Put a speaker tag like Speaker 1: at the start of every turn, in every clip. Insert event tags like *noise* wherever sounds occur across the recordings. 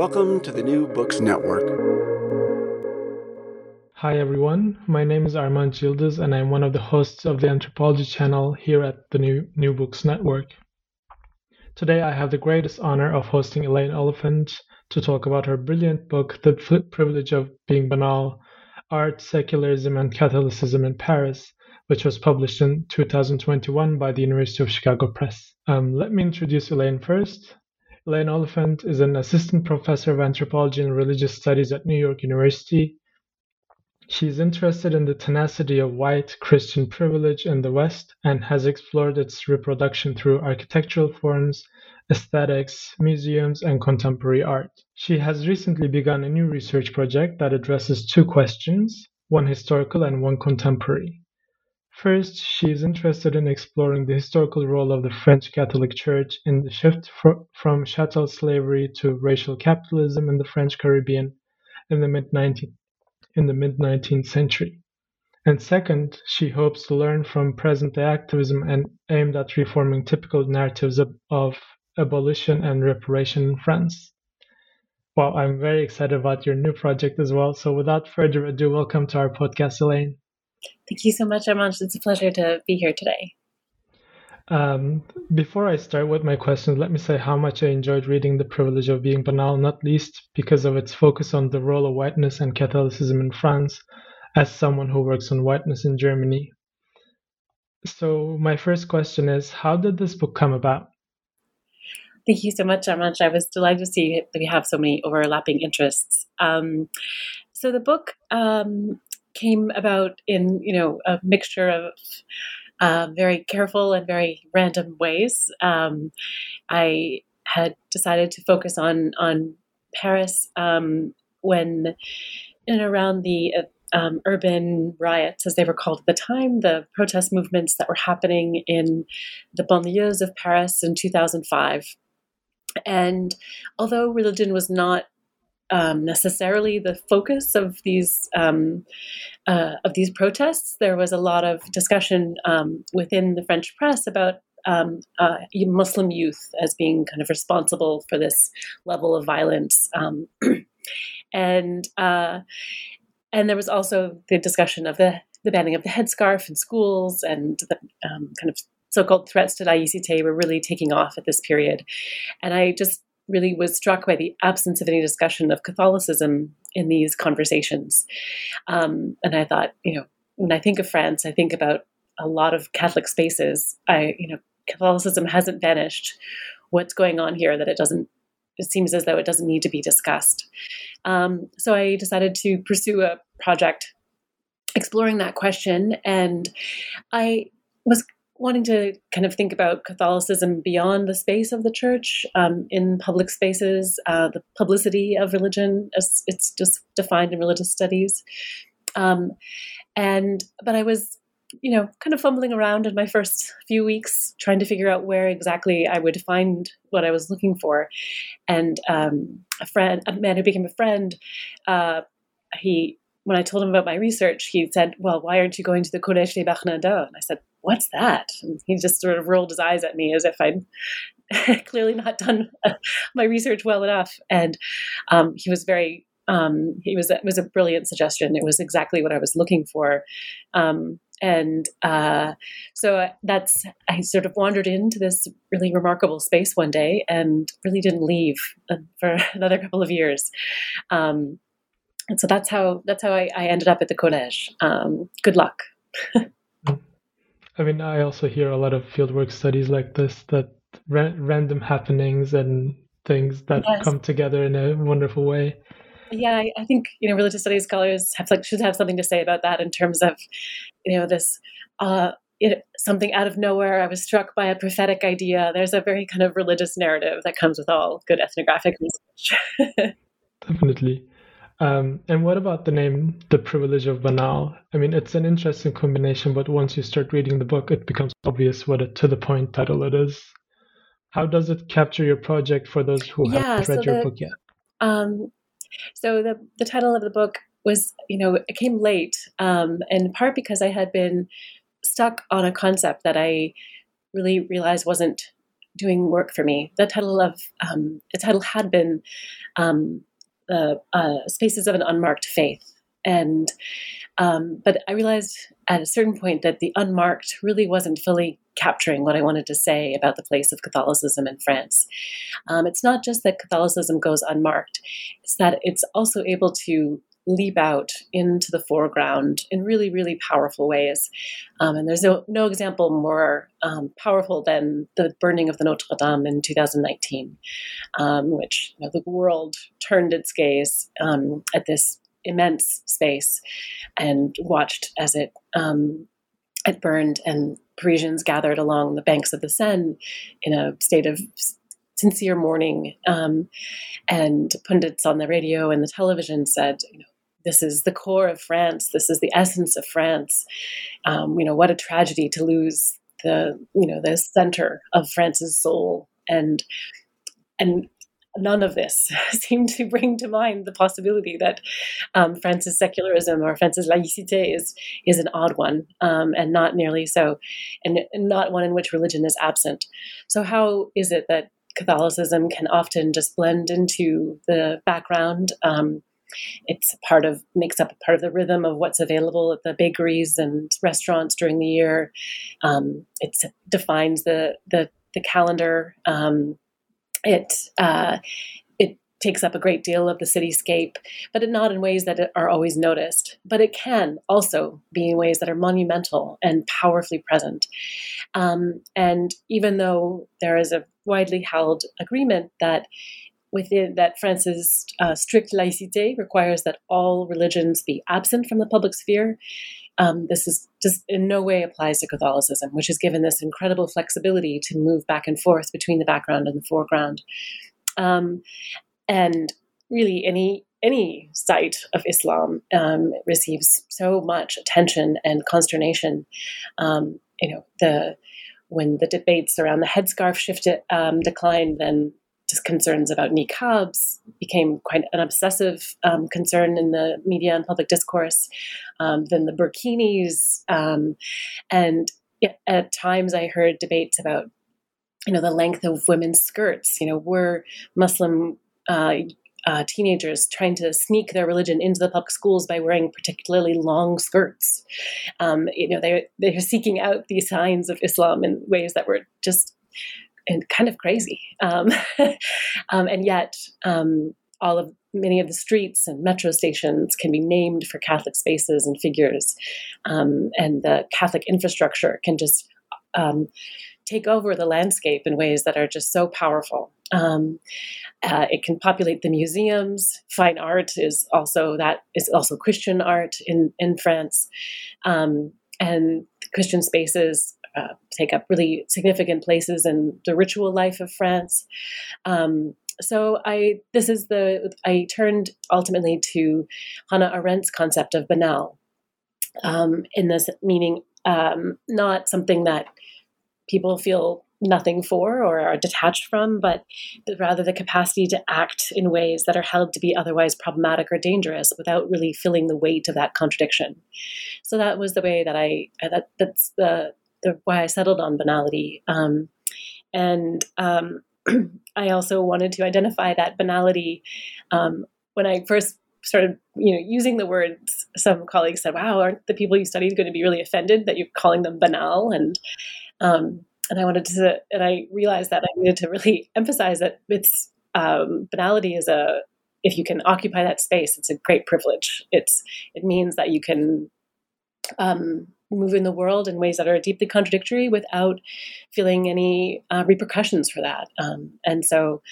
Speaker 1: Welcome to the New Books Network.
Speaker 2: Hi everyone, my name is Armand Yildiz and I'm one of the hosts of the Anthropology channel here at the New, New Books Network. Today I have the greatest honor of hosting Elayne Oliphant to talk about her brilliant book, The Privilege of Being Banal Art, Secularism, and Catholicism in Paris, which was published in 2021 by the University of Chicago Press. Um, let me introduce Elayne first. Elayne Oliphant is an assistant professor of anthropology and religious studies at New York University. She is interested in the tenacity of white Christian privilege in the West and has explored its reproduction through architectural forms, aesthetics, museums, and contemporary art. She has recently begun a new research project that addresses two questions, one historical and one contemporary. First, she is interested in exploring the historical role of the French Catholic Church in the shift from chattel slavery to racial capitalism in the French Caribbean in the mid-19th century. And second, she hopes to learn from present-day activism and aimed at reforming typical narratives of, of abolition and reparation in France. Well, I'm very excited about your new project as well. So without further ado, welcome to our podcast, Elayne.
Speaker 3: Thank you so much, Armand. It's a pleasure to be here today.
Speaker 2: Um, before I start with my questions, let me say how much I enjoyed reading The Privilege of Being Banal, not least because of its focus on the role of whiteness and Catholicism in France, as someone who works on whiteness in Germany. So, my first question is How did this book come about?
Speaker 3: Thank you so much, Armand. I was delighted to see that we have so many overlapping interests. Um, so, the book um, came about in you know a mixture of uh, very careful and very random ways. Um, I had decided to focus on on Paris um, when in around the uh, um, urban riots, as they were called at the time, the protest movements that were happening in the banlieues of Paris in 2005. And although religion was not um, necessarily the focus of these um, uh, of these protests. There was a lot of discussion um, within the French press about um, uh, Muslim youth as being kind of responsible for this level of violence, um, *clears throat* and uh, and there was also the discussion of the the banning of the headscarf in schools and the um, kind of so-called threats to laïcité were really taking off at this period, and I just really was struck by the absence of any discussion of Catholicism in these conversations. Um, and I thought, you know, when I think of France, I think about a lot of Catholic spaces. I, you know, Catholicism hasn't vanished. What's going on here that it doesn't? It seems as though it doesn't need to be discussed. Um, so I decided to pursue a project exploring that question, and I was wanting to kind of think about Catholicism beyond the space of the church um, in public spaces, uh, the publicity of religion as it's just defined in religious studies. Um, and but I was, you know, kind of fumbling around in my first few weeks trying to figure out where exactly I would find what I was looking for. And um, a friend, a man who became a friend, uh, he when I told him about my research, he said, "Well, why aren't you going to the Collège des Bernardins?" And I said, what's that? And he just sort of rolled his eyes at me as if I'd *laughs* clearly not done *laughs* my research well enough. And um, he was very, um, he was, it was a brilliant suggestion. It was exactly what I was looking for. Um, and uh, so that's, I sort of wandered into this really remarkable space one day and really didn't leave uh, for *laughs* another couple of years. Um, and so that's how that's how I, I ended up at the college. Um, good luck.
Speaker 2: I mean, I also hear a lot of fieldwork studies like this that ra- random happenings and things that yes. come together in a wonderful way.
Speaker 3: Yeah, I, I, think you know religious studies scholars have like should have something to say about that in terms of you know this uh, it, something out of nowhere. I was struck by a prophetic idea. There's a very kind of religious narrative that comes with all good ethnographic research. *laughs*
Speaker 2: Definitely. Um, and what about the name The Privilege of Banal? I mean, it's an interesting combination, but once you start reading the book, it becomes obvious what a to the point title it is. How does it capture your project for those who yeah, haven't read so your the, book yet?
Speaker 3: Um, so the the title of the book was, you know, it came late, um, in part because I had been stuck on a concept that I really realized wasn't doing work for me. The title of um, the title had been um, the uh, spaces of an unmarked faith. And um, but I realized at a certain point that the unmarked really wasn't fully capturing what I wanted to say about the place of Catholicism in France. Um, it's not just that Catholicism goes unmarked; it's that it's also able to leap out into the foreground in really, really powerful ways. Um, and there's no, no example more um, powerful than the burning of the Notre Dame in 2019, um, which you know, the world turned its gaze um, at this immense space and watched as it um, it burned and Parisians gathered along the banks of the Seine in a state of sincere mourning. Um, and pundits on the radio and the television said, you know, this is the core of France. This is the essence of France. Um, you know, what a tragedy to lose the you know the center of France's soul, and and none of this *laughs* seemed to bring to mind the possibility that um, France's secularism or France's laïcité is is an odd one um, and not nearly so, and, not one in which religion is absent. So how is it that Catholicism can often just blend into the background? Um, it's part of makes up a part of the rhythm of what's available at the bakeries and restaurants during the year. Um, it defines the the, the calendar. Um, it uh, it takes up a great deal of the cityscape, but not in ways that are always noticed. But it can also be in ways that are monumental and powerfully present. Um, and even though there is a widely held agreement that within that France's uh, strict laïcité requires that all religions be absent from the public sphere. Um, this is just in no way applies to Catholicism, which has given this incredible flexibility to move back and forth between the background and the foreground. Um, and really, any any site of Islam um, receives so much attention and consternation. Um, you know, the when the debates around the headscarf shift um, declined, then just concerns about niqabs became quite an obsessive um, concern in the media and public discourse. Um, then the burkinis, um, and at times I heard debates about, you know, the length of women's skirts. You know, were Muslim uh, uh, teenagers trying to sneak their religion into the public schools by wearing particularly long skirts. Um, you know, they they're seeking out these signs of Islam in ways that were just and kind of crazy. Um, *laughs* um, and yet, um, all of many of the streets and metro stations can be named for Catholic spaces and figures, um, and the Catholic infrastructure can just um, take over the landscape in ways that are just so powerful. Um, uh, it can populate the museums. Fine art is also that is also Christian art in in France, um, and Christian spaces uh, take up really significant places in the ritual life of France. Um, so I this is the I turned ultimately to Hannah Arendt's concept of banal um, in this meaning um, not something that people feel nothing for or are detached from, but rather the capacity to act in ways that are held to be otherwise problematic or dangerous without really feeling the weight of that contradiction. So that was the way that I that that's the the why I settled on banality. Um, and um, *clears throat* I also wanted to identify that banality. Um, when I first started, you know, using the words, some colleagues said, "Wow, aren't the people you studied going to be really offended that you're calling them banal?" And um, and I wanted to, and I realized that I needed to really *laughs* emphasize that it's um, banality is a if you can occupy that space, it's a great privilege. It's it means that you can um, move in the world in ways that are deeply contradictory without feeling any uh, repercussions for that. Um, and so,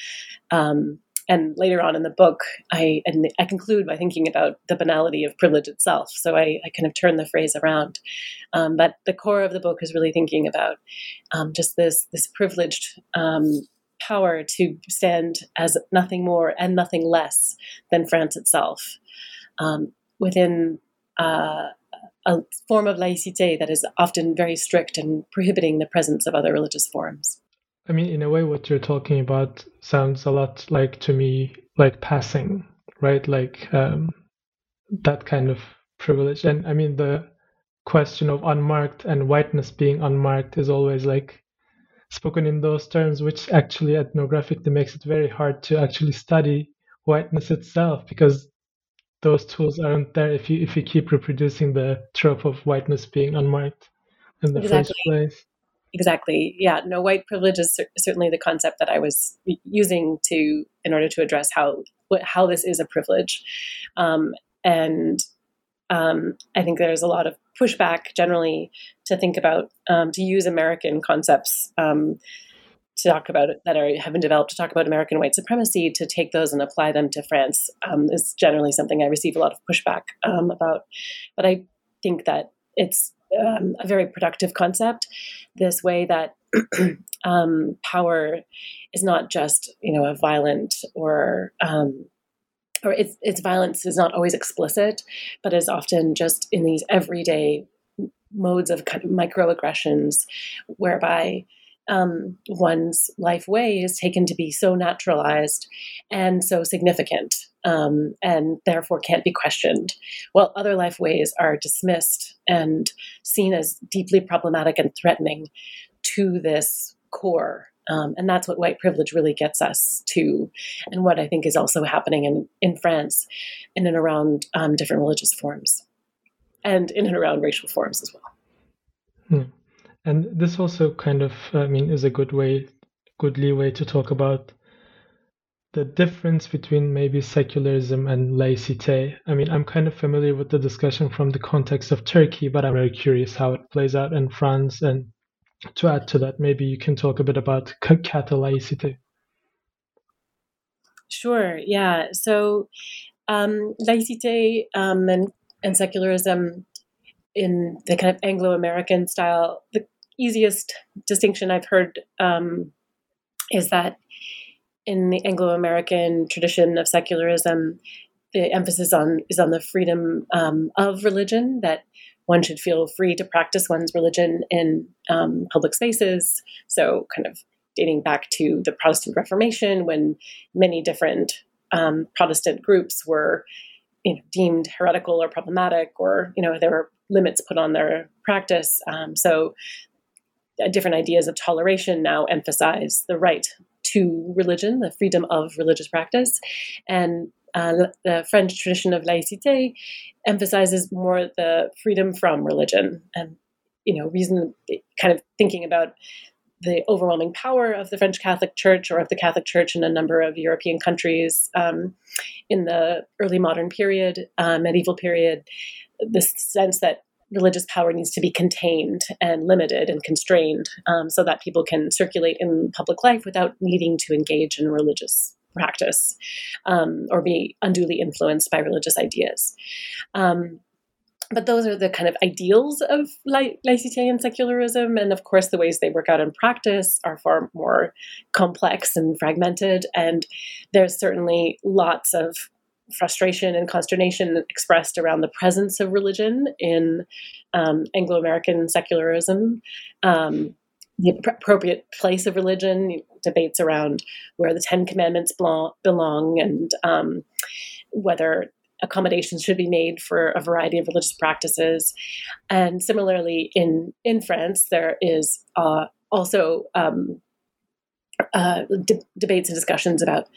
Speaker 3: um, and later on in the book, I and I conclude by thinking about the banality of privilege itself. So I, I kind of turn the phrase around, um, but the core of the book is really thinking about um, just this this privileged um, power to stand as nothing more and nothing less than France itself um, within. Uh, a form of laïcité that is often very strict and prohibiting the presence of other religious forms.
Speaker 2: I mean, in a way, what you're talking about sounds a lot like to me, like passing, right? Like um, that kind of privilege. And I mean, the question of unmarked and whiteness being unmarked is always like spoken in those terms, which actually ethnographically makes it very hard to actually study whiteness itself because those tools aren't there if you if you keep reproducing the trope of whiteness being unmarked in the exactly. first place.
Speaker 3: Exactly. Yeah no white privilege is cer- certainly the concept that i was using to in order to address how how this is a privilege. Um, and um, i think there's a lot of pushback generally to think about um, to use american concepts um, to talk about that are have been developed to talk about American white supremacy to take those and apply them to France um, is generally something I receive a lot of pushback um, about. But I think that it's um, a very productive concept. This way that *clears throat* um, power is not just you know a violent or um, or its its violence is not always explicit, but is often just in these everyday modes of kind of microaggressions, whereby um, one's life way is taken to be so naturalized and so significant um, and therefore can't be questioned, while other life ways are dismissed and seen as deeply problematic and threatening to this core. Um, and that's what white privilege really gets us to, and what I think is also happening in, in France in and around um, different religious forms and in and around racial forms as well.
Speaker 2: Hmm. And this also kind of, I mean, is a good way, good leeway to talk about the difference between maybe secularism and laicite. I mean, I'm kind of familiar with the discussion from the context of Turkey, but I'm very curious how it plays out in France. And to add to that, maybe you can talk a bit about Catholicity.
Speaker 3: Sure. Yeah. So, um, laicite um, and, and secularism in the kind of Anglo-American style, the easiest distinction I've heard um, is that in the Anglo-American tradition of secularism, the emphasis on is on the freedom um, of religion that one should feel free to practice one's religion in um, public spaces. So, kind of dating back to the Protestant Reformation, when many different um, Protestant groups were you know, deemed heretical or problematic, or you know there were limits put on their practice. Um, so different ideas of toleration now emphasize the right to religion, the freedom of religious practice, and uh, the French tradition of laïcité emphasizes more the freedom from religion, and you know, reason kind of thinking about the overwhelming power of the French Catholic Church or of the Catholic Church in a number of European countries um, in the early modern period, uh, medieval period, the sense that religious power needs to be contained and limited and constrained um, so that people can circulate in public life without needing to engage in religious practice um, or be unduly influenced by religious ideas. Um, but those are the kind of ideals of laicite and secularism. And of course, the ways they work out in practice are far more complex and fragmented. And there's certainly lots of frustration and consternation expressed around the presence of religion in um, Anglo American secularism. Um, the appropriate place of religion, debates around where the Ten Commandments belong, and um, whether accommodations should be made for a variety of religious practices. And similarly, in in France, there is uh, also um, uh, de- debates and discussions about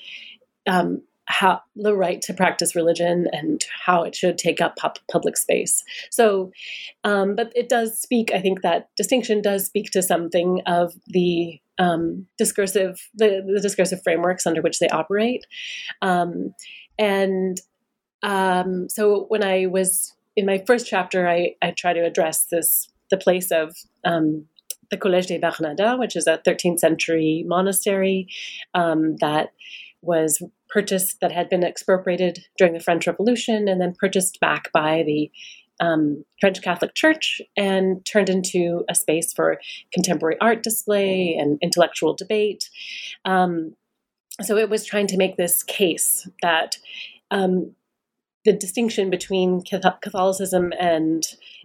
Speaker 3: um, how the right to practice religion and how it should take up pub- public space. So, um, but it does speak. I think that distinction does speak to something of the um, discursive, the, the, discursive frameworks under which they operate. Um, and um, so when I was in my first chapter, I, I try to address this the place of um, the Collège des Bernardins, which is a 13th century monastery um, that was purchased, that had been expropriated during the French Revolution and then purchased back by the um, French Catholic Church and turned into a space for contemporary art display and intellectual debate. Um, so it was trying to make this case that um, the distinction between Catholicism and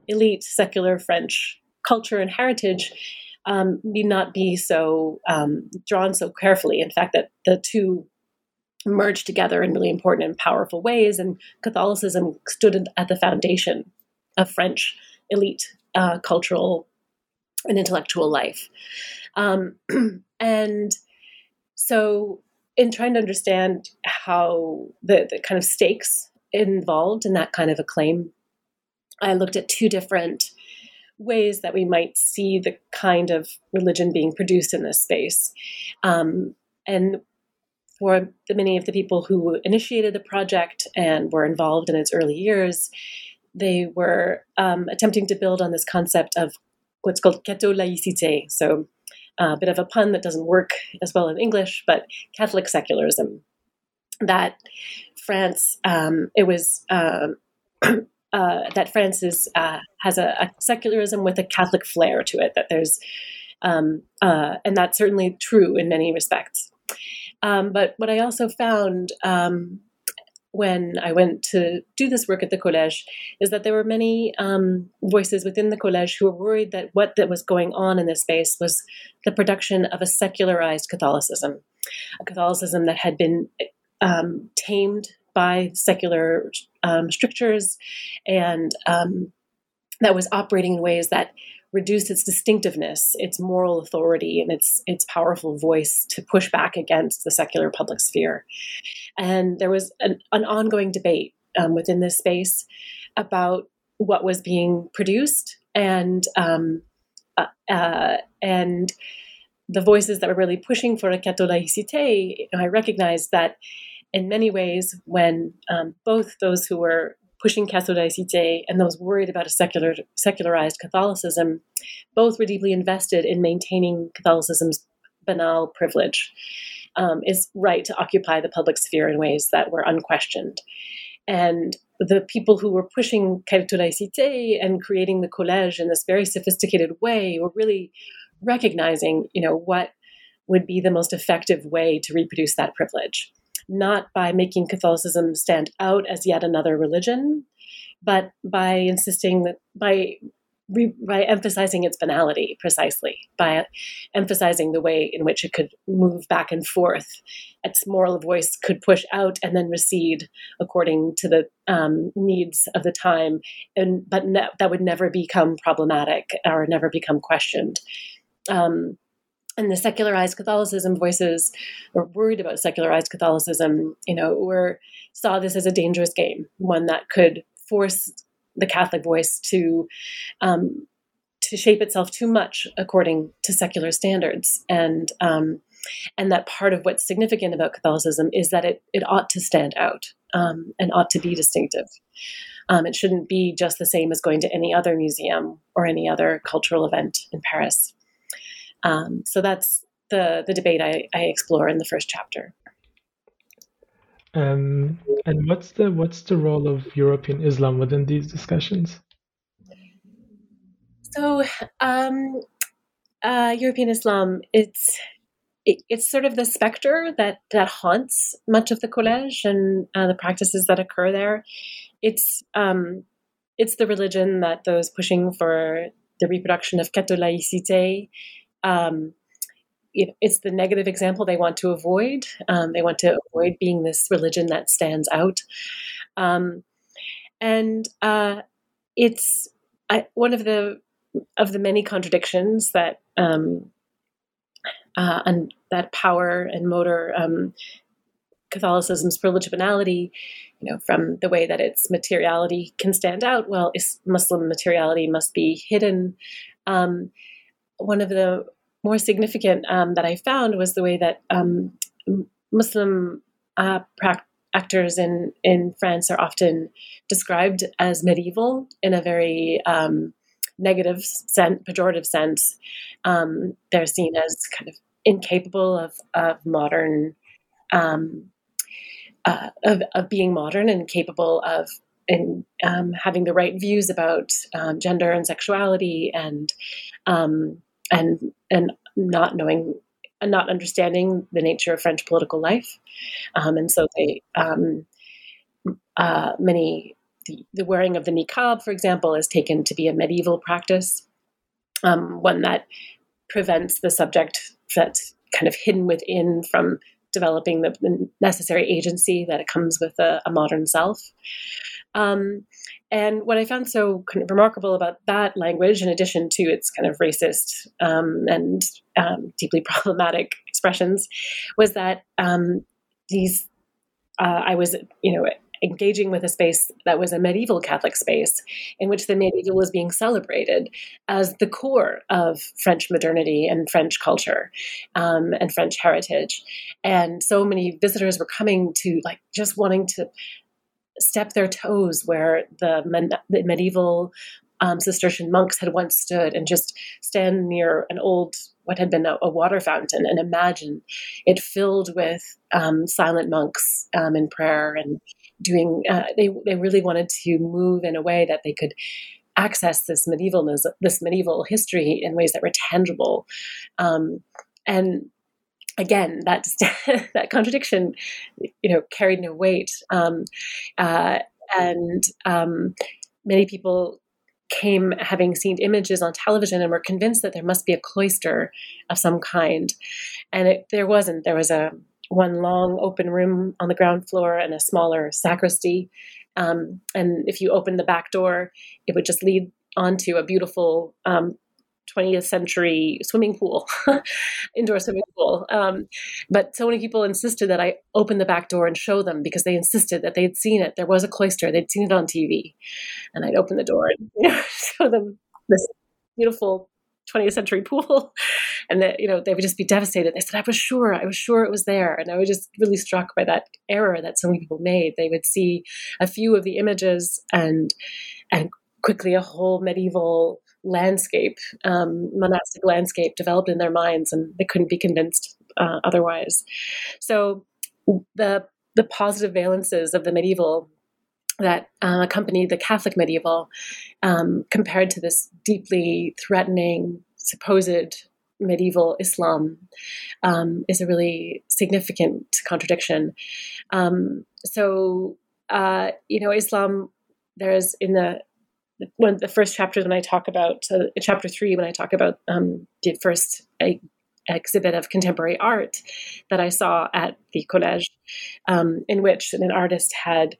Speaker 3: elite secular French culture and heritage um, need not be so um, drawn so carefully. In fact, that the two merge together in really important and powerful ways, and Catholicism stood at the foundation of French elite uh, cultural and intellectual life. Um, *clears throat* and so, in trying to understand how the, the kind of stakes involved in that kind of a claim, I looked at two different ways that we might see the kind of religion being produced in this space. Um, and for the many of the people who initiated the project and were involved in its early years, they were um, attempting to build on this concept of what's called laïcité. So uh, a bit of a pun that doesn't work as well in English, but Catholic secularism. That France, um, it was uh, *clears throat* uh, that France is, uh, has a, a, secularism with a Catholic flair to it. That there's, um, uh, and that's certainly true in many respects. Um, but what I also found um, when I went to do this work at the collège is that there were many um, voices within the collège who were worried that what that was going on in this space was the production of a secularized Catholicism, a Catholicism that had been um, tamed by secular um, strictures and um, that was operating in ways that reduced its distinctiveness, its moral authority, and its its powerful voice to push back against the secular public sphere. And there was an, an ongoing debate um, within this space about what was being produced and um, uh, uh, and the voices that were really pushing for a catho-laïcité. I recognized that in many ways, when um, both those who were pushing catho-laïcité and those worried about a secular, secularized Catholicism, both were deeply invested in maintaining Catholicism's banal privilege, um, its right to occupy the public sphere in ways that were unquestioned. And the people who were pushing catho-laïcité and creating the collège in this very sophisticated way were really recognizing, you know, what would be the most effective way to reproduce that privilege not by making Catholicism stand out as yet another religion, but by insisting that by by emphasizing its banality precisely by emphasizing the way in which it could move back and forth. Its moral voice could push out and then recede according to the um, needs of the time and but ne- that would never become problematic or never become questioned. Um, and the secularized Catholicism voices were worried about secularized Catholicism, you know, were saw this as a dangerous game, one that could force the Catholic voice to um, to shape itself too much according to secular standards, and um, and that part of what's significant about Catholicism is that it it ought to stand out um, and ought to be distinctive. Um, it shouldn't be just the same as going to any other museum or any other cultural event in Paris. Um, so that's the the debate I, I explore in the first chapter.
Speaker 2: Um, and what's the what's the role of European Islam within these discussions?
Speaker 3: So, um, uh, European Islam, it's it, it's sort of the specter that that haunts much of the collège and uh, the practices that occur there. It's um, it's the religion that those pushing for the reproduction of catho-laïcité um, it's the negative example they want to avoid. Um, they want to avoid being this religion that stands out. Um, and uh, it's I, one of the of the many contradictions that um, uh, and that power and motor um, Catholicism's privilege of banality, you know, from the way that its materiality can stand out. Well, Muslim materiality must be hidden. Um, one of the more significant um, that I found was the way that um, Muslim uh, actors in in France are often described as medieval in a very um, negative sense, pejorative sense. Um, they're seen as kind of incapable of of modern um, uh, of, of being modern and capable of in um, having the right views about um, gender and sexuality and um, and and not knowing and not understanding the nature of French political life, um, and so they um, uh, many the, the, wearing of the niqab, for example, is taken to be a medieval practice, um, one that prevents the subject that's kind of hidden within from developing the, necessary agency that it comes with a, a modern self. Um, and what I found so kind of remarkable about that language, in addition to its kind of racist um, and um, deeply *laughs* problematic expressions, was that um, these uh, I was, you know, engaging with a space that was a medieval Catholic space in which the medieval was being celebrated as the core of French modernity and French culture um, and French heritage. And so many visitors were coming to like just wanting to step their toes where the, the medieval um, Cistercian monks had once stood and just stand near an old, what had been a, a water fountain and imagine it filled with um, silent monks um, in prayer and doing, uh, they, they really wanted to move in a way that they could access this medievalness, this medieval history in ways that were tangible. Um, and again, that *laughs* that contradiction, you know, carried no weight, um, uh, and um, many people came having seen images on television and were convinced that there must be a cloister of some kind, and it, there wasn't. There was a one long open room on the ground floor and a smaller sacristy. Um, and if you opened the back door, it would just lead onto a beautiful um, 20th century swimming pool, *laughs* indoor swimming pool. Um, but so many people insisted that I open the back door and show them because they insisted that they'd seen it. There was a cloister, they'd seen it on TV. And I'd open the door and *laughs* you know, show them this beautiful 20th century pool. *laughs* And that, you know, they would just be devastated. They said, I was sure, I was sure it was there. And I was just really struck by that error that so many people made. They would see a few of the images and and quickly a whole medieval landscape, um, monastic landscape developed in their minds, and they couldn't be convinced uh, otherwise. So the the positive valences of the medieval that uh, accompanied the Catholic medieval, um, compared to this deeply threatening supposed medieval Islam, um, is a really significant contradiction. Um, so, uh, you know, Islam. There's in the of the first chapters when I talk about chapter three when I talk about um, the first exhibit of contemporary art that I saw at the collège, um, in which an artist had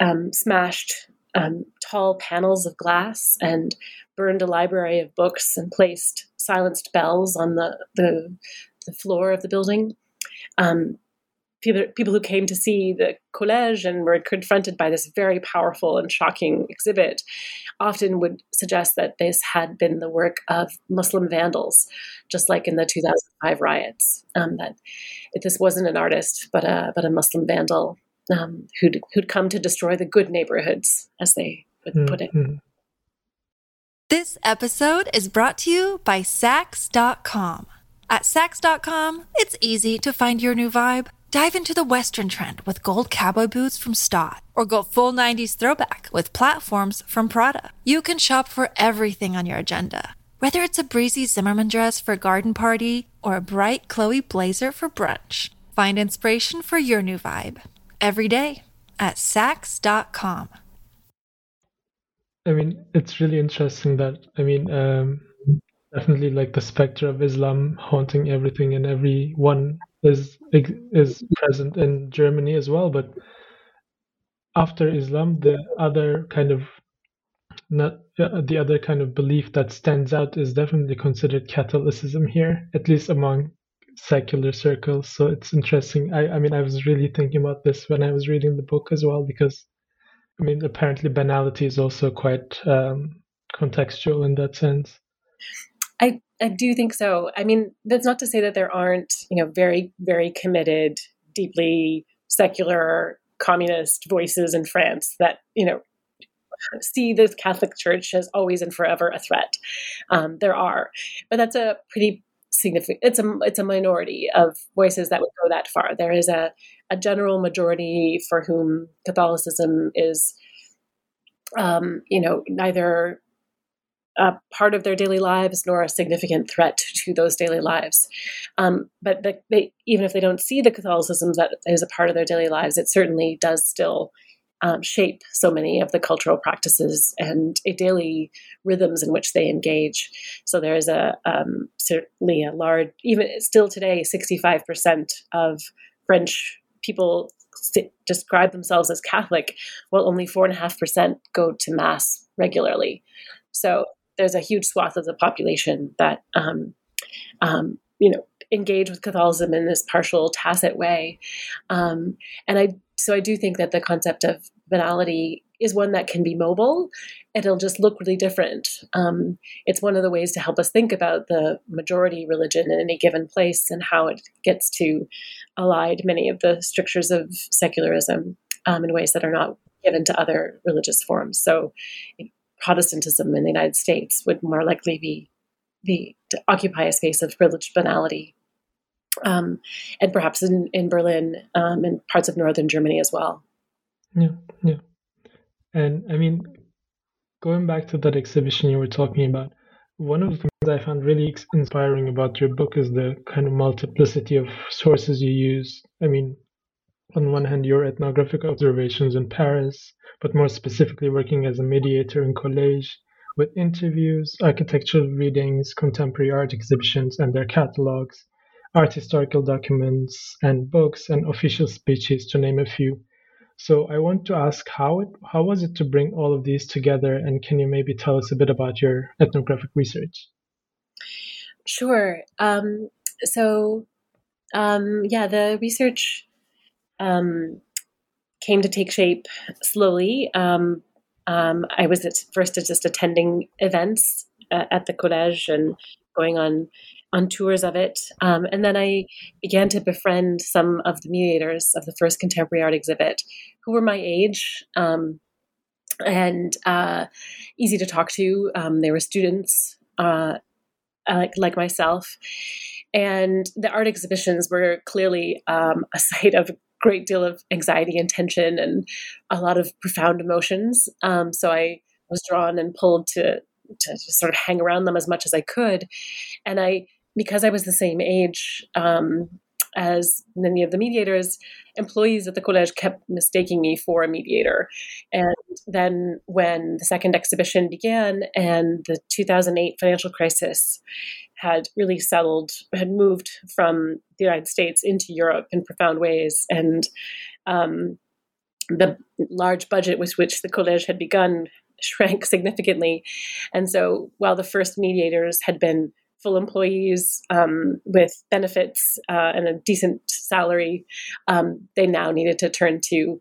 Speaker 3: um, smashed um, tall panels of glass and burned a library of books and placed silenced bells on the the, the floor of the building. Um, people, people who came to see the collège and were confronted by this very powerful and shocking exhibit often would suggest that this had been the work of Muslim vandals, just like in the 2005 riots. Um, that this wasn't an artist, but a but a Muslim vandal um, who'd who'd come to destroy the good neighborhoods, as they would mm-hmm. put it. Mm-hmm.
Speaker 4: This episode is brought to you by Saks.com. At Saks.com, it's easy to find your new vibe. Dive into the Western trend with gold cowboy boots from Staud, or go full 90s throwback with platforms from Prada. You can shop for everything on your agenda, whether it's a breezy Zimmermann dress for a garden party or a bright Chloe blazer for brunch. Find inspiration for your new vibe every day at Saks.com.
Speaker 2: I mean, it's really interesting that, I mean, um, definitely like the specter of Islam haunting everything and everyone is is present in Germany as well. But after Islam, the other kind of not uh, the other kind of belief that stands out is definitely considered Catholicism here, at least among secular circles. So it's interesting. I, I mean, I was really thinking about this when I was reading the book as well, because I mean, apparently banality is also quite um, contextual in that sense.
Speaker 3: I I do think so. I mean, that's not to say that there aren't, you know, very, very committed, deeply secular communist voices in France that you know see the Catholic Church as always and forever a threat. Um, there are, but that's a pretty significant. It's a it's a minority of voices that would go that far. There is a a general majority for whom Catholicism is, um, you know, neither a part of their daily lives nor a significant threat to those daily lives. Um, but the, they, even if they don't see the Catholicism that is a part of their daily lives, it certainly does still um, shape so many of the cultural practices and daily rhythms in which they engage. So there is a um, certainly a large, even still today, 65% of French people describe themselves as Catholic, while only 4.5% go to Mass regularly. So there's a huge swath of the population that um, um, you know engage with Catholicism in this partial, tacit way, um, and I so I do think that the concept of banality is one that can be mobile. It'll just look really different. Um, it's one of the ways to help us think about the majority religion in any given place and how it gets to allied many of the strictures of secularism um, in ways that are not given to other religious forms. So, Protestantism in the United States would more likely be the to occupy a space of privileged banality, um, and perhaps in in Berlin um, and parts of northern Germany as well.
Speaker 2: Yeah, yeah, and I mean, going back to that exhibition you were talking about, one of the things I found really inspiring about your book is the kind of multiplicity of sources you use. I mean, on one hand, your ethnographic observations in Paris, but more specifically working as a mediator in Collège with interviews, architectural readings, contemporary art exhibitions and their catalogs, art historical documents and books, and official speeches, to name a few. So I want to ask how it, how was it to bring all of these together, and can you maybe tell us a bit about your ethnographic research?
Speaker 3: Sure. Um, so um, yeah, the research um, came to take shape slowly. Um, um, I was at first just attending events uh, at the college and going on on tours of it, um, and then I began to befriend some of the mediators of the first contemporary art exhibit, who were my age um, and uh, easy to talk to. Um, they were students uh, like, like myself, and the art exhibitions were clearly um, a *laughs* site of great deal of anxiety and tension and a lot of profound emotions. Um, so I was drawn and pulled to to just sort of hang around them as much as I could. And I, because I was the same age um, as many of the mediators, employees at the college kept mistaking me for a mediator. And then when the second exhibition began and the 2008 financial crisis had really settled, had moved from the United States into Europe in profound ways. And um, the large budget with which the college had begun shrank *laughs* significantly. And so while the first mediators had been full employees um, with benefits uh, and a decent salary, um, they now needed to turn to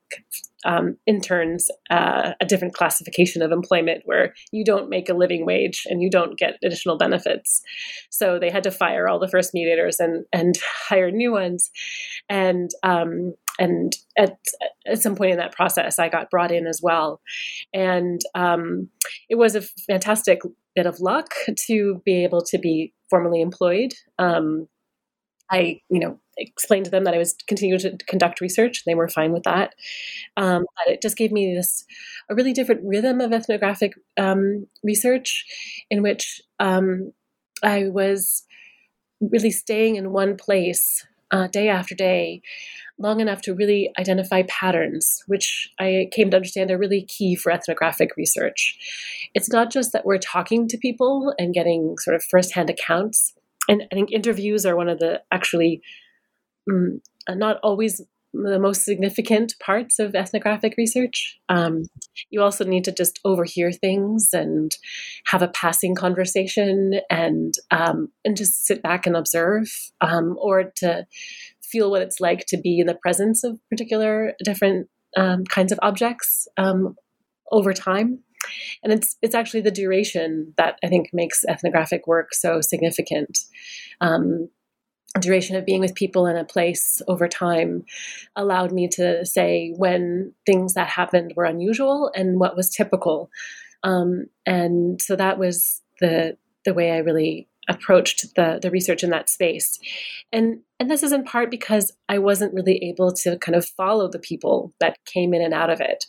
Speaker 3: um, interns uh, a different classification of employment where you don't make a living wage and you don't get additional benefits. So they had to fire all the first mediators and and *laughs* hire new ones, and um, and at at some point in that process, I got brought in as well, and um, it was a fantastic bit of luck to be able to be formally employed. Um, I, you know, explained to them that I was continuing to conduct research. They were fine with that. Um, but it just gave me this a really different rhythm of ethnographic um, research, in which um, I was really staying in one place uh, day after day, long enough to really identify patterns, which I came to understand are really key for ethnographic research. It's not just that we're talking to people and getting sort of firsthand accounts. And I think interviews are one of the actually um, not always the most significant parts of ethnographic research. Um, you also need to just overhear things and have a passing conversation and um, and just sit back and observe, um, or to feel what it's like to be in the presence of particular different um, kinds of objects um, over time. And it's it's actually the duration that I think makes ethnographic work so significant. Duration of being with people in a place over time allowed me to say when things that happened were unusual and what was typical. Um, and so that was the the way I really approached the the research in that space. And and this is in part because I wasn't really able to kind of follow the people that came in and out of it.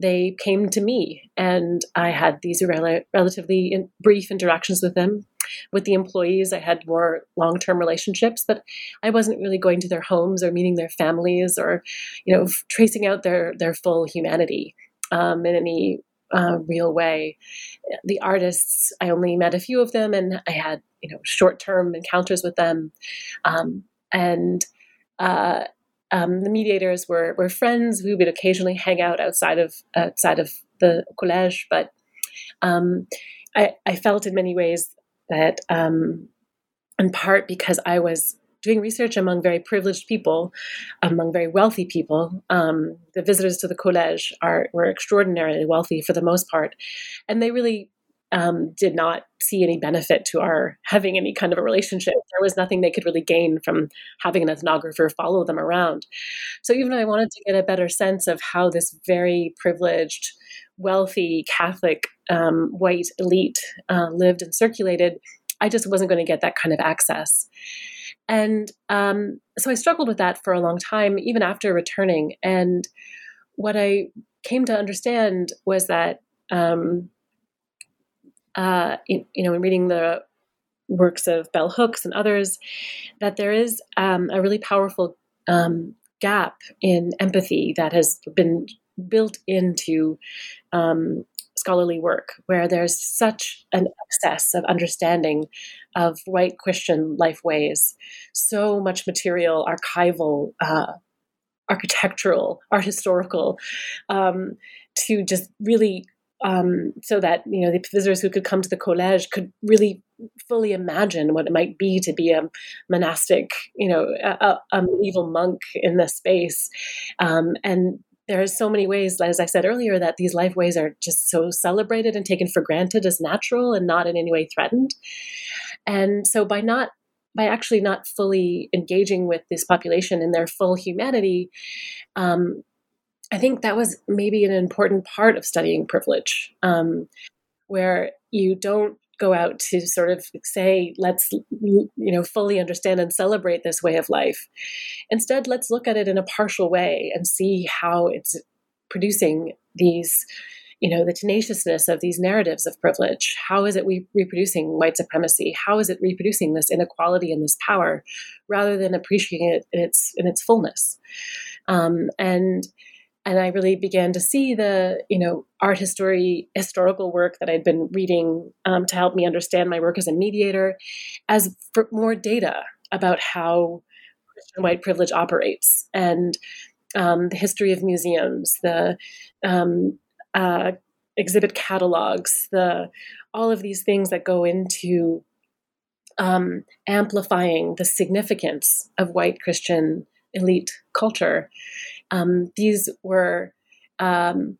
Speaker 3: They came to me, and I had these rel- relatively in, brief interactions with them. With the employees, I had more long term relationships, but I wasn't really going to their homes or meeting their families or, you know, tracing out their their full humanity um, in any uh, real way. The artists, I only met a few of them, and I had you know short term encounters with them, um, and uh, um, the mediators were were friends. We would occasionally hang out outside of outside of the collège, but um, I, I, felt in many ways that, um, in part because I was doing research among very privileged people, among very wealthy people. Um, the visitors to the collège are were extraordinarily wealthy for the most part, and they really um, did not see any benefit to our having any kind of a relationship. There was nothing they could really gain from having an ethnographer follow them around. So even though I wanted to get a better sense of how this very privileged, wealthy Catholic um, white elite uh, lived and circulated, I just wasn't going to get that kind of access. And um, so I struggled with that for a long time, even after returning. And what I came to understand was that um, uh, in, you know, in reading the works of Bell Hooks and others, that there is um, a really powerful um, gap in empathy that has been built into um, scholarly work, where there's such an excess of understanding of white Christian life ways, so much material, archival, uh, architectural, art historical, um, to just really um, so that you know the visitors who could come to the collège could really fully imagine what it might be to be a monastic, you know, a, a medieval monk in this space. Um, and there are so many ways, as I said earlier, that these life ways are just so celebrated and taken for granted as natural and not in any way threatened. And so by not by actually not fully engaging with this population in their full humanity, um, I think that was maybe an important part of studying privilege, um, where you don't go out to sort of say, let's, you know, fully understand and celebrate this way of life. Instead, let's look at it in a partial way and see how it's producing these, you know, the tenaciousness of these narratives of privilege. How is it re- reproducing white supremacy? How is it reproducing this inequality and this power, rather than appreciating it in its in its fullness? Um, and and I really began to see the you know art history historical work that I'd been reading um, to help me understand my work as a mediator as for more data about how Christian white privilege operates and um, the history of museums, the um, uh, exhibit catalogs, the all of these things that go into um, amplifying the significance of white Christian elite culture um, these were um,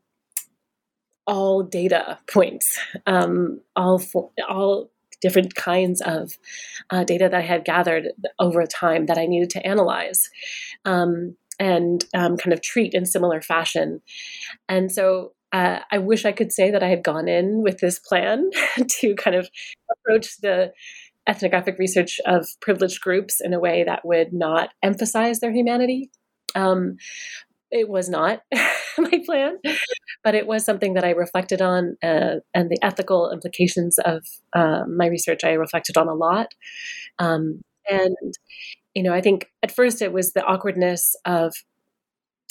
Speaker 3: all data points, um, all for, all different kinds of uh, data that I had gathered over time that I needed to analyze um, and um, kind of treat in similar fashion. And so uh, I wish I could say that I had gone in with this plan *laughs* to kind of approach the ethnographic research of privileged groups in a way that would not emphasize their humanity um, it was not *laughs* my plan, but it was something that I reflected on, uh, and the ethical implications of uh, my research I reflected on a lot. Um, and you know, I think at first it was the awkwardness of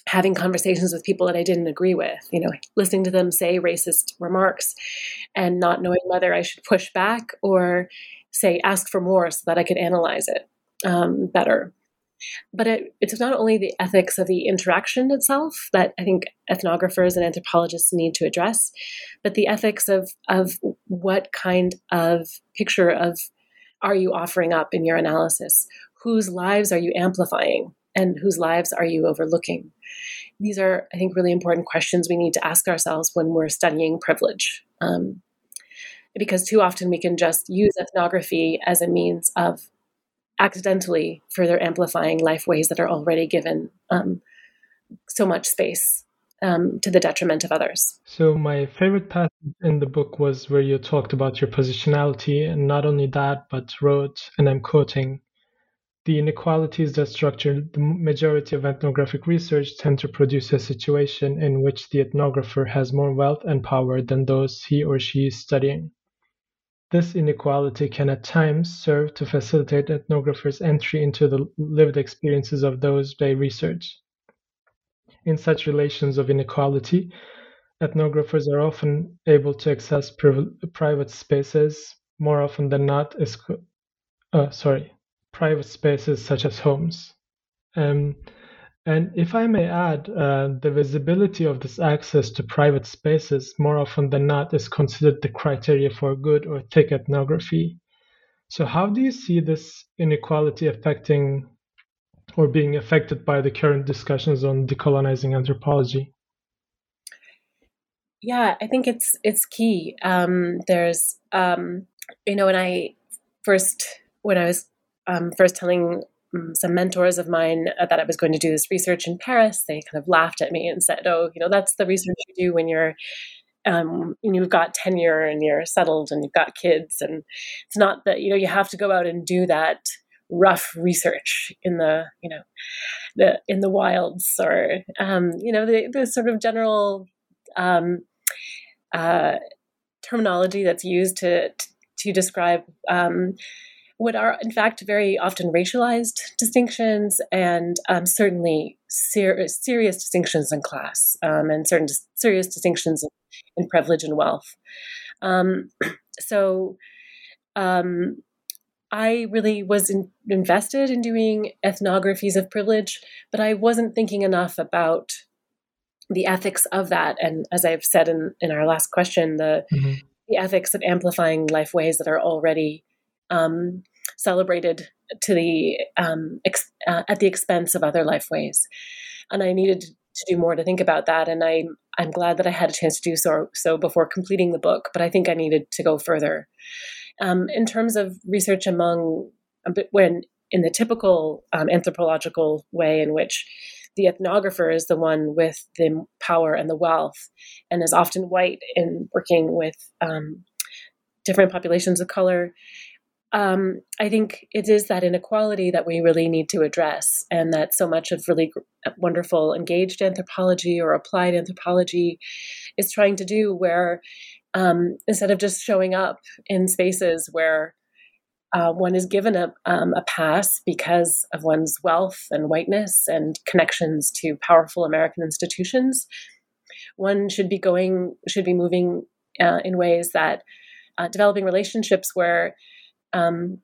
Speaker 3: having conversations with people that I didn't agree with, you know, listening to them say racist remarks and not knowing whether I should push back or say ask for more so that I could analyze it um, better. But it, it's not only the ethics of the interaction itself that I think ethnographers and anthropologists need to address, but the ethics of, of what kind of picture of are you offering up in your analysis? Whose lives are you amplifying? And whose lives are you overlooking? These are, I think, really important questions we need to ask ourselves when we're studying privilege. Um, because too often we can just use ethnography as a means of accidentally further amplifying life ways that are already given um, so much space um, to the detriment of others.
Speaker 2: So, my favorite passage in the book was where you talked about your positionality, and not only that, but wrote, and I'm quoting, the inequalities that structure the majority of ethnographic research tend to produce a situation in which the ethnographer has more wealth and power than those he or she is studying. This inequality can at times serve to facilitate ethnographers' entry into the lived experiences of those they research. In such relations of inequality, ethnographers are often able to access private spaces more often than not. uh, sorry, private spaces such as homes. Um, and if I may add, uh, the visibility of this access to private spaces more often than not is considered the criteria for good or thick ethnography. So, how do you see this inequality affecting or being affected by the current discussions on decolonizing anthropology?
Speaker 3: Yeah, I think it's it's key. Um, there's, um, you know, when I first when I was um, first telling some mentors of mine uh, that I was going to do this research in Paris, they kind of laughed at me and said, "Oh, you know, that's the research you do when you're." Um, you've got tenure and you're settled and you've got kids and it's not that you know you have to go out and do that rough research in the you know the in the wilds or um, you know the, the sort of general um, uh, terminology that's used to to describe um, what are in fact very often racialized distinctions and um, certainly ser- serious distinctions in class um, and certain dis- serious distinctions in, privilege and wealth. Um, *clears throat* so um, I really was in, invested in doing ethnographies of privilege, but I wasn't thinking enough about the ethics of that. And as I've said in, in our last question, the mm-hmm. the ethics of amplifying life ways that are already um, celebrated to the um, ex- uh, at the expense of other life ways. And I needed to do more to think about that. And I I'm glad that I had a chance to do so so before completing the book. But I think I needed to go further. Um, in terms of research among, when in the typical um, anthropological way in which the ethnographer is the one with the power and the wealth and is often white in working with um, different populations of color. Um, I think it is that inequality that we really need to address, and that so much of really wonderful engaged anthropology or applied anthropology is trying to do, where um, instead of just showing up in spaces where uh, one is given a, um, a pass because of one's wealth and whiteness and connections to powerful American institutions. One should be going, should be moving uh, in ways that uh, developing relationships where um,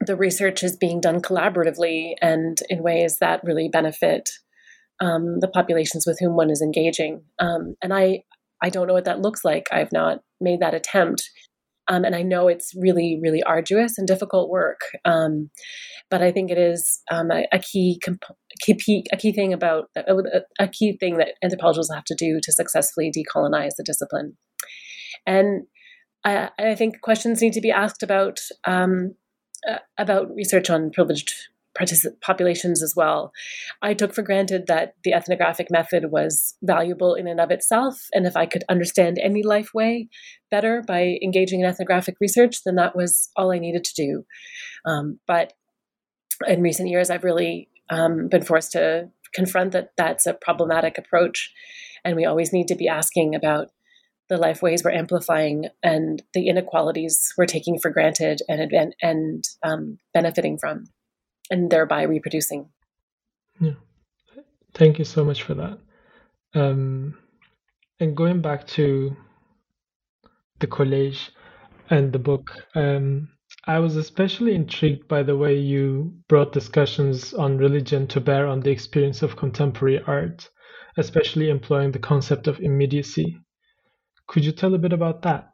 Speaker 3: the research is being done collaboratively and in ways that really benefit um, the populations with whom one is engaging. Um, and I, I don't know what that looks like. I've not made that attempt. Um, and I know it's really, really arduous and difficult work. Um, but I think it is um, a, a, key, comp- key, a key thing about a, a, key thing that anthropologists have to do to successfully decolonize the discipline. And I, I think questions need to be asked about um, uh, about research on privileged populations as well. I took for granted that the ethnographic method was valuable in and of itself, and if I could understand any life way better by engaging in ethnographic research, then that was all I needed to do. Um, but in recent years, I've really um, been forced to confront that that's a problematic approach, and we always need to be asking about the life ways we're amplifying and the inequalities we're taking for granted and and, and um, benefiting from and thereby reproducing.
Speaker 2: Yeah. Thank you so much for that. Um, and going back to the collège and the book, um, I was especially intrigued by the way you brought discussions on religion to bear on the experience of contemporary art, especially employing the concept of immediacy. Could you tell a bit about that?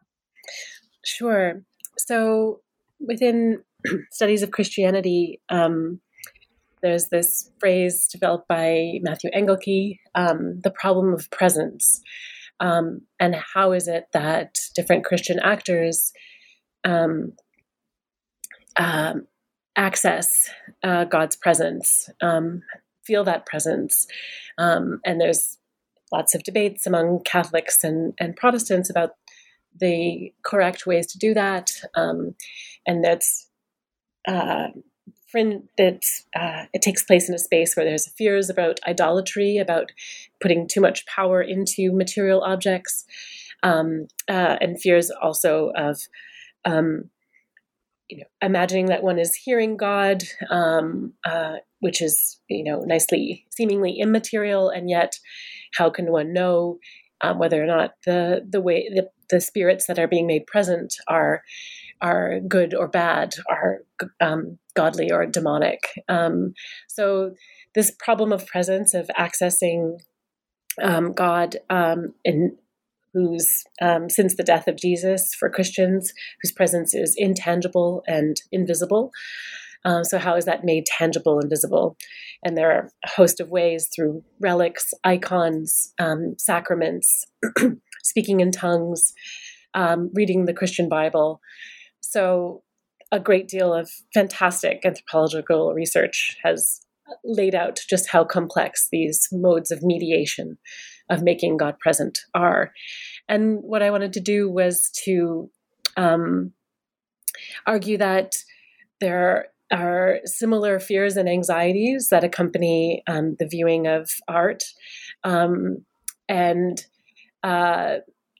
Speaker 3: Sure. So, within *clears throat* studies of Christianity, um, there's this phrase developed by Matthew Engelke, um, the problem of presence. Um, and how is it that different Christian actors um, access uh, God's presence, um, feel that presence. And there's lots of debates among Catholics and, and Protestants about the correct ways to do that. Um, and that's uh, that uh, it takes place in a space where there's fears about idolatry, about putting too much power into material objects, um, uh, and fears also of um, you know, imagining that one is hearing God, um, uh, which is you know nicely seemingly immaterial, and yet how can one know um, whether or not the the way the, the spirits that are being made present are are good or bad, are um, godly or demonic? Um, so this problem of presence of accessing um, God um, in who's um, since the death of Jesus for Christians, whose presence is intangible and invisible. Um, so, how is that made tangible and visible? And there are a host of ways through relics, icons, um, sacraments, *clears throat* speaking in tongues, um, reading the Christian Bible. So, a great deal of fantastic anthropological research has laid out just how complex these modes of mediation of making God present are. And what I wanted to do was to um, argue that there are similar fears and anxieties that accompany um, the viewing of art. Um, and uh,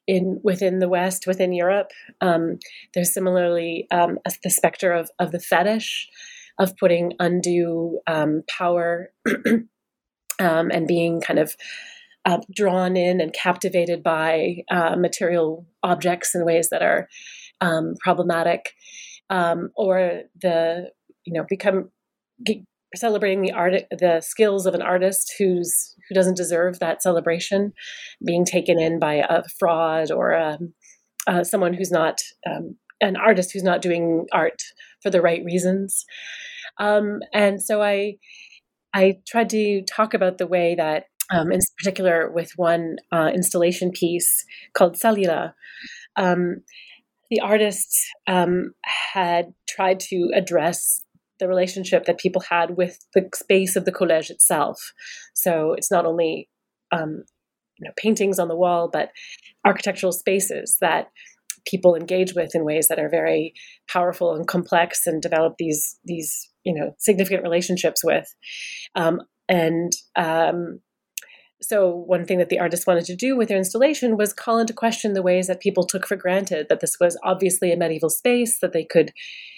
Speaker 3: in within the West, within Europe, um, there's similarly um, the specter of, of the fetish of putting undue um, power *clears throat* um, and being kind of uh, drawn in and captivated by uh, material objects in ways that are problematic, um, or the you know become celebrating the art the skills of an artist who's who doesn't deserve that celebration, being taken in by a fraud or a, um, uh, someone who's not um, an artist who's not doing art for the right reasons. Um, and so I I tried to talk about the way that um, in particular with one uh, installation piece called Salila. Um, the artists um, had tried to address the relationship that people had with the space of the collège itself. So it's not only um, you know, paintings on the wall, but architectural spaces that people engage with in ways that are very powerful and complex and develop these these you know significant relationships with um, and um, so one thing that the artist wanted to do with their installation was call into question the ways that people took for granted that this was obviously a medieval space that they could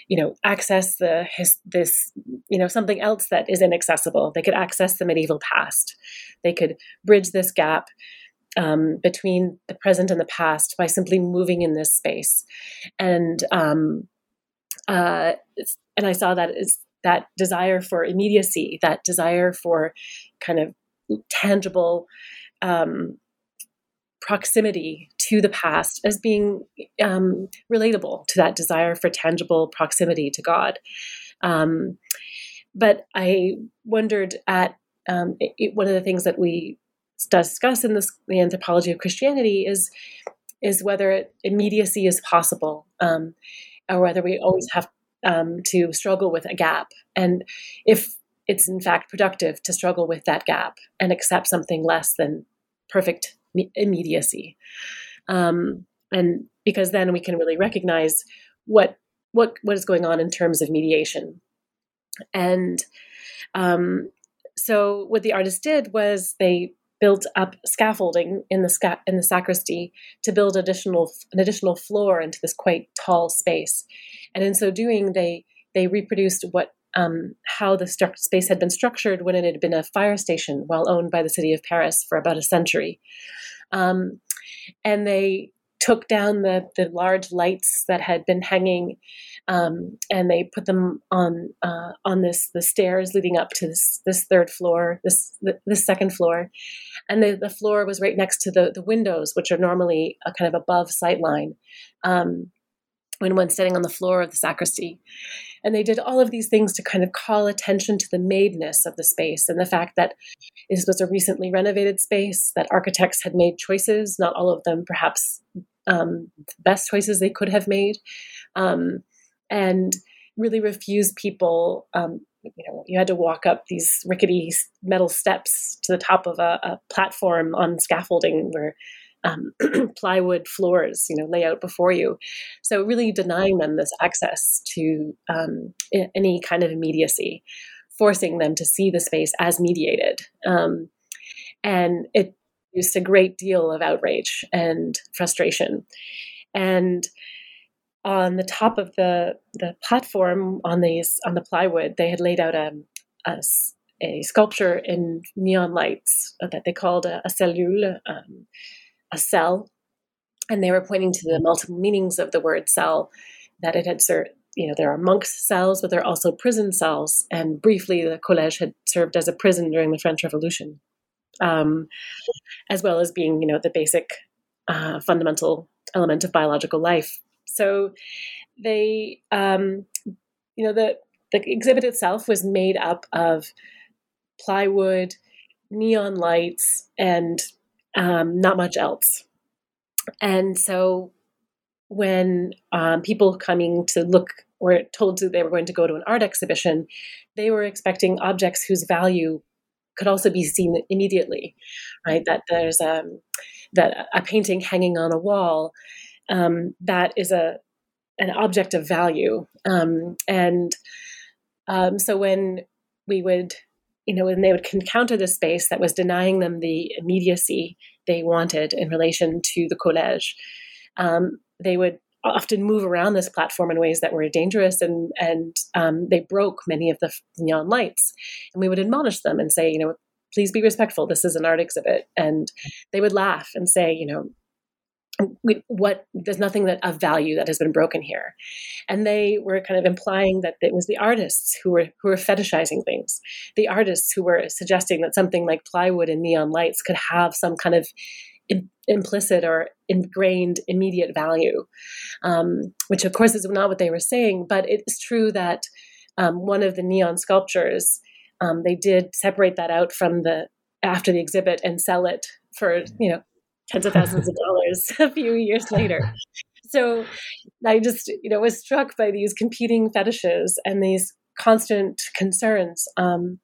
Speaker 3: you know access the his, this you know something else that is inaccessible. They could access the medieval past. They could bridge this gap um, between the present and the past by simply moving in this space. And um, uh, and i saw that as that desire for immediacy that desire for kind of tangible um, proximity to the past as being um, relatable to that desire for tangible proximity to God. Um, but I wondered at um, it, one of the things that we discuss in this, the anthropology of Christianity is is whether immediacy is possible, um, or whether we always have um, to struggle with a gap, and if it's in fact productive to struggle with that gap and accept something less than perfect immediacy. Um, and because then we can really recognize what what what is going on in terms of mediation. And um, so what the artist did was they built up scaffolding in the sca- in the sacristy to build additional an additional floor into this quite tall space. And in so doing, they they reproduced what um, how the stru- space had been structured when it had been a fire station, well owned by the city of Paris for about a century. Um, and they took down the, the large lights that had been hanging um, and they put them on uh, on this the stairs leading up to this this third floor this this second floor and the, the floor was right next to the the windows which are normally a kind of above sight line um, when one's sitting on the floor of the sacristy. And they did all of these things to kind of call attention to the madeness of the space and the fact that this was a recently renovated space, that architects had made choices, not all of them perhaps um, best choices they could have made. Um, and really refuse people. Um, you know, you had to walk up these rickety metal steps to the top of a, a platform on scaffolding where um, *clears throat* plywood floors, you know, lay out before you. So really denying them this access to um, any kind of immediacy, forcing them to see the space as mediated. Um, and it produced a great deal of outrage and frustration. And on the top of the the platform on these on the plywood, they had laid out a, a, a sculpture in neon lights that they called a, a cellule, um, a cell, and they were pointing to the multiple meanings of the word cell. That it had served, you know, there are monks' cells, but there are also prison cells. And briefly, the collège had served as a prison during the French Revolution, um, as well as being, you know, the basic uh, fundamental element of biological life so they, um, you know, the the exhibit itself was made up of plywood, neon lights, and um, not much else. And so when um, people coming to look were told that they were going to go to an art exhibition, they were expecting objects whose value could also be seen immediately, right? That there's um, that a painting hanging on a wall um, that is a an object of value. Um, and um, so when we would, you know, when they would encounter the space that was denying them the immediacy they wanted in relation to the collège, um, they would often move around this platform in ways that were dangerous and and um, they broke many of the neon lights. And we would admonish them and say, you know, please be respectful. This is an art exhibit. And they would laugh and say, you know, we, what there's nothing that of value that has been broken here. And they were kind of implying that it was the artists who were who were fetishizing things. The artists who were suggesting that something like plywood and neon lights could have some kind of Im- implicit or ingrained immediate value um, which of course is not what they were saying but it's true that um, one of the neon sculptures um, they did separate that out from the after the exhibit and sell it for you know tens of thousands of dollars *laughs* a few years later. So I just, you know, was struck by these competing fetishes and these constant concerns um,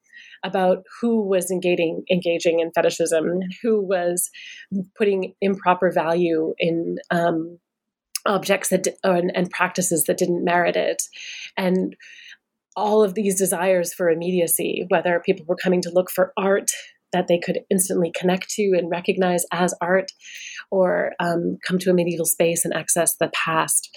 Speaker 3: about who was engaging engaging in fetishism, who was putting improper value in um, objects that and, and practices that didn't merit it, and all of these desires for immediacy, whether people were coming to look for art that they could instantly connect to and recognize as art, or um, come to a medieval space and access the past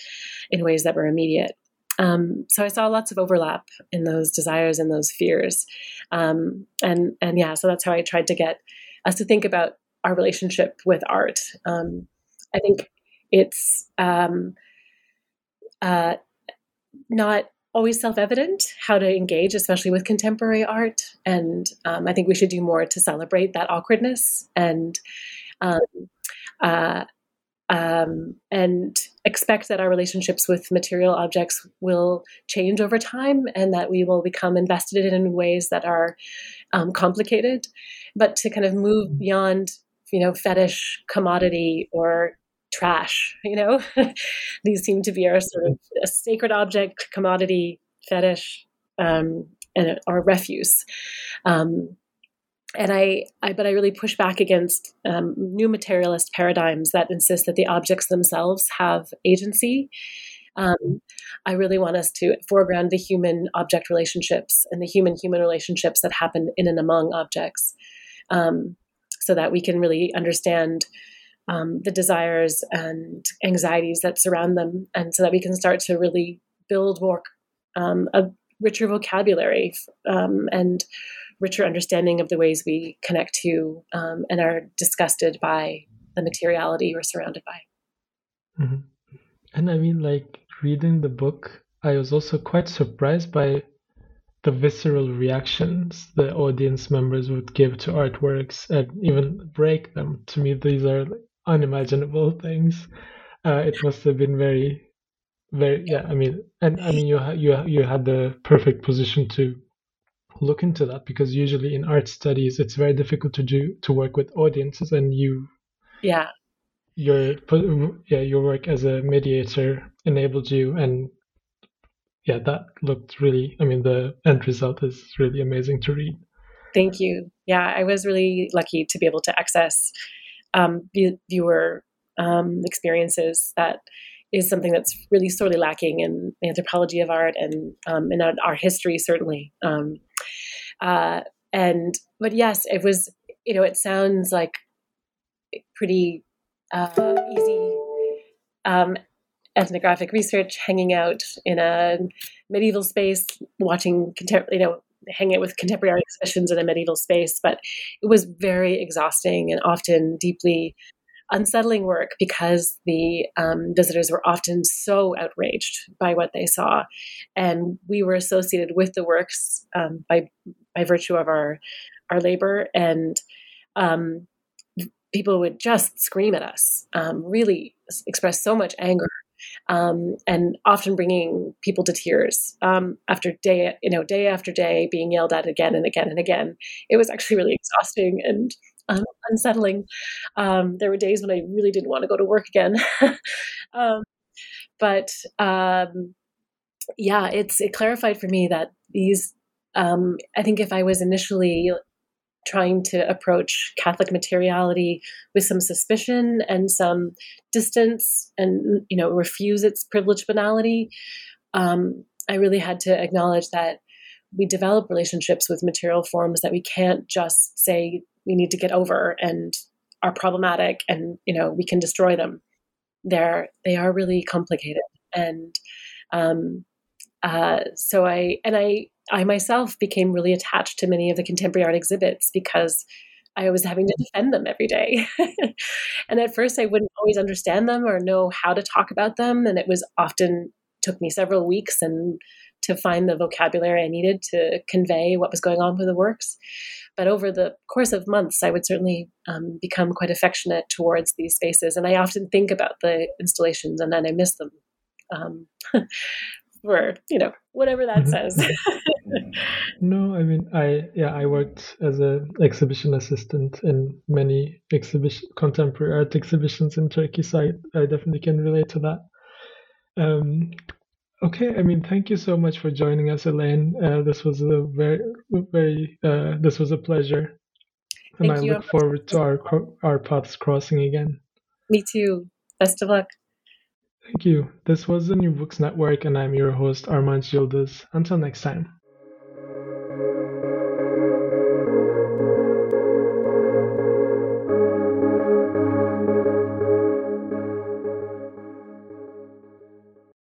Speaker 3: in ways that were immediate. Um, so I saw lots of overlap in those desires and those fears, um, and and yeah, so that's how I tried to get us to think about our relationship with art. Um, I think it's um, uh, not always self evident how to engage, especially with contemporary art. And um, I think we should do more to celebrate that awkwardness and um, uh, um, and expect that our relationships with material objects will change over time and that we will become invested in ways that are um, complicated. But to kind of move beyond, you know, fetish, commodity, or trash *laughs* you know? These seem to be our sort of a sacred object commodity fetish um, and our refuse. Um, and I, I, but I really push back against um, new materialist paradigms that insist that the objects themselves have agency. Um, I really want us to foreground the human object relationships and the human human relationships that happen in and among objects, um, so that we can really understand um, the desires and anxieties that surround them, and so that we can start to really build more um, a richer vocabulary um, and richer understanding of the ways we connect to um, and are disgusted by the materiality we're surrounded by.
Speaker 2: Mm-hmm. And I mean, like reading the book, I was also quite surprised by the visceral reactions the audience members would give to artworks and even break them. To me, these are unimaginable things. Uh, it must have been very, very yeah. I mean, and I mean, you you you had the perfect position to look into that because usually in art studies it's very difficult to do to work with audiences, and you
Speaker 3: yeah
Speaker 2: your yeah your work as a mediator enabled you and yeah, that looked really. I mean, the end result is really amazing to read.
Speaker 3: Thank you. Yeah, I was really lucky to be able to access um, viewer um, experiences. That is something that's really sorely lacking in anthropology of art and um, in art, history, certainly. Um, uh, and but yes, it was. You know, it sounds like pretty uh, easy um, ethnographic research, hanging out in a medieval space, watching you know, hanging out with contemporary exhibitions in a medieval space. But it was very exhausting and often deeply unsettling work because the um, visitors were often so outraged by what they saw, and we were associated with the works um, by by virtue of our our labor and. Um, people would just scream at us, um, really express so much anger um, and often bringing people to tears um, after day, you know, day after day, being yelled at again and again and again. It was actually really exhausting and um, unsettling. Um, there were days when I really didn't want to go to work again, *laughs* um, but um, yeah, it's it clarified for me that these. I think if I was initially trying to approach Catholic materiality with some suspicion and some distance and, you know, refuse its privileged banality. Um, I really had to acknowledge that we develop relationships with material forms that we can't just say we need to get over and are problematic and, you know, we can destroy them. They're, they are really complicated. And um, uh, so I, and I, I myself became really attached to many of the contemporary art exhibits because I was having to defend them every day. *laughs* and at first, I wouldn't always understand them or know how to talk about them. And it was often took me several weeks and to find the vocabulary I needed to convey what was going on with the works. But over the course of months, I would certainly um, become quite affectionate towards these spaces. And I often think about the installations and then I miss them. Um, *laughs* for you know whatever that mm-hmm. says *laughs* *laughs*
Speaker 2: no i mean i yeah i worked as an exhibition assistant in many exhibition contemporary art exhibitions in turkey so i, I definitely can relate to that um, okay i mean thank you so much for joining us Elayne uh, this was a very very uh, this was a pleasure and
Speaker 3: thank
Speaker 2: i
Speaker 3: you.
Speaker 2: look forward to our our paths crossing again
Speaker 3: me too best of luck
Speaker 2: Thank you. This was the New Books Network, and I'm your host, Armand Yildiz. Until next time.